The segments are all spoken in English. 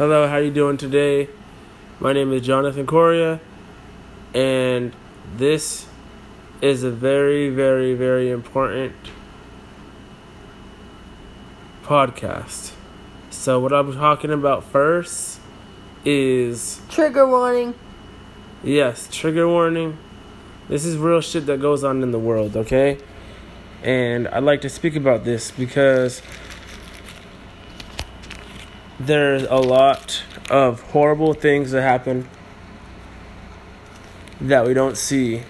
Hello, how you doing today? My name is Jonathan Coria, and this is a very, very, very important podcast. So, what I'm talking about first is Trigger warning. yes, trigger warning. This is real shit that goes on in the world, okay? And I'd like to speak about this because there's a lot of horrible things that happen that we don't see.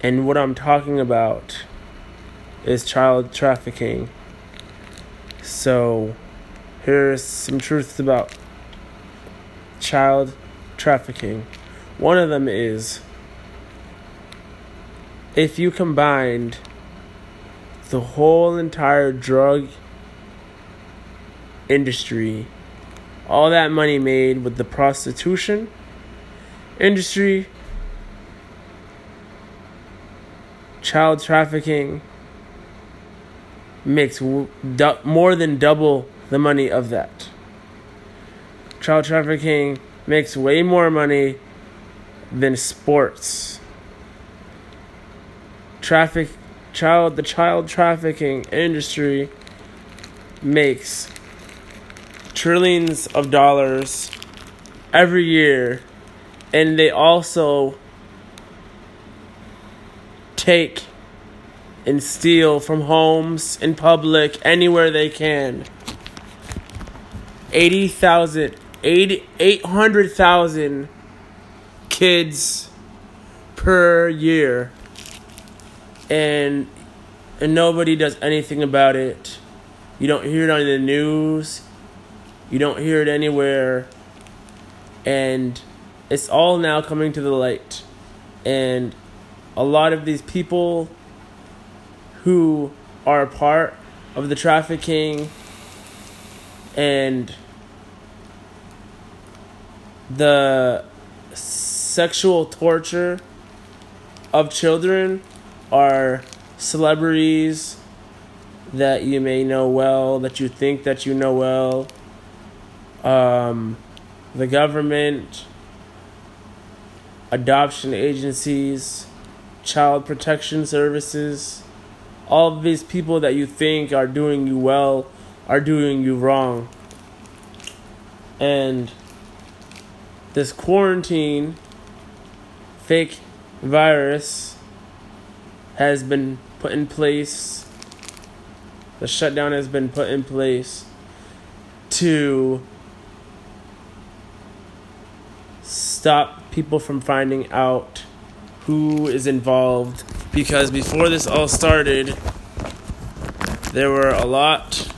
And what I'm talking about is child trafficking. So, here's some truths about child trafficking. One of them is if you combined the whole entire drug industry, all that money made with the prostitution industry, child trafficking makes more than double the money of that. Child trafficking makes way more money than sports. Traffic child the child trafficking industry makes trillions of dollars every year and they also take and steal from homes in public anywhere they can. 80,000 80 800,000 kids per year and and nobody does anything about it. You don't hear it on the news you don't hear it anywhere. And it's all now coming to the light. And a lot of these people who are a part of the trafficking and the sexual torture of children are celebrities that you may know well, that you think that you know well, um, the government, adoption agencies, child protection services, all of these people that you think are doing you well are doing you wrong. And this quarantine fake virus has been put in place. The shutdown has been put in place to stop people from finding out who is involved because before this all started there were a lot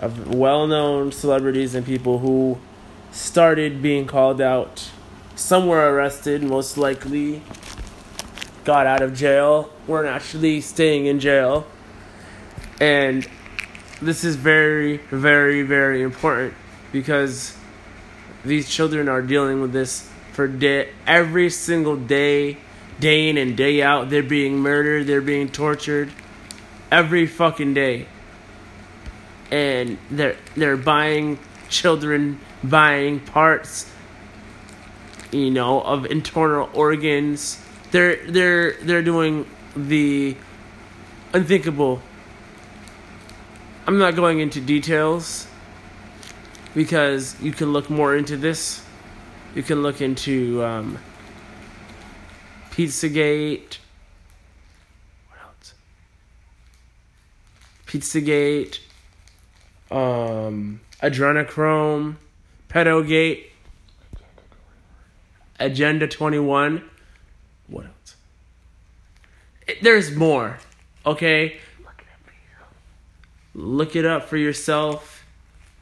of well-known celebrities and people who started being called out. Some were arrested most likely got out of jail weren't actually staying in jail. And this is very very very important because these children are dealing with this for day every single day day in and day out they're being murdered they're being tortured every fucking day. And they're they're buying children buying parts you know of internal organs. They're they're they're doing the unthinkable. I'm not going into details because you can look more into this. You can look into um, Pizzagate. What else? Pizzagate. Um, Adrenochrome. Pedogate. Agenda 21. What else? It, there's more. Okay? Look it up for yourself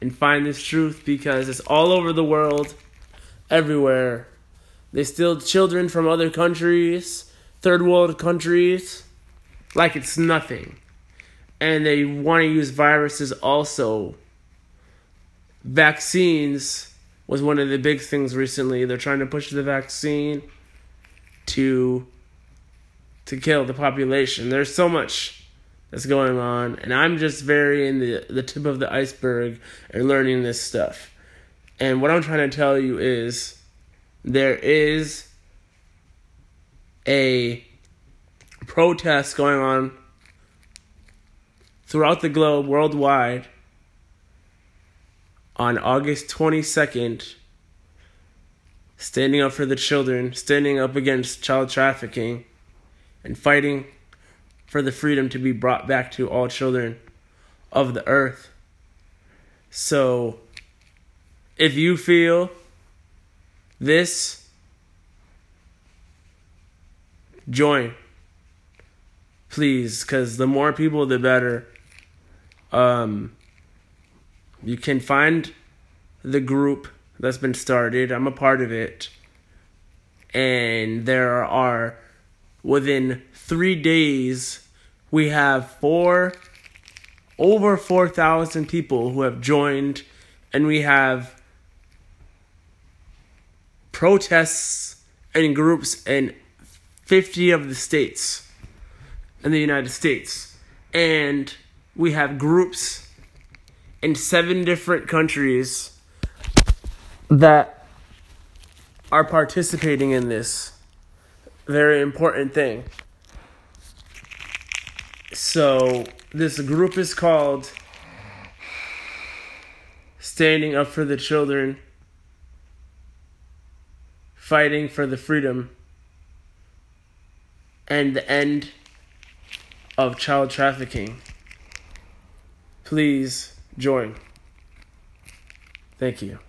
and find this truth because it's all over the world, everywhere. They steal children from other countries, third world countries, like it's nothing. And they want to use viruses also. Vaccines was one of the big things recently. They're trying to push the vaccine to to kill the population. There's so much that's going on, and I'm just very in the the tip of the iceberg and learning this stuff. And what I'm trying to tell you is there is a protest going on throughout the globe worldwide on August 22nd standing up for the children, standing up against child trafficking and fighting for the freedom to be brought back to all children of the earth. So, if you feel this, join. Please, because the more people, the better. Um, you can find the group that's been started. I'm a part of it. And there are, within three days, we have four over 4,000 people who have joined, and we have protests and groups in 50 of the states in the United States. And we have groups in seven different countries that are participating in this very important thing. So, this group is called Standing Up for the Children, Fighting for the Freedom, and the End of Child Trafficking. Please join. Thank you.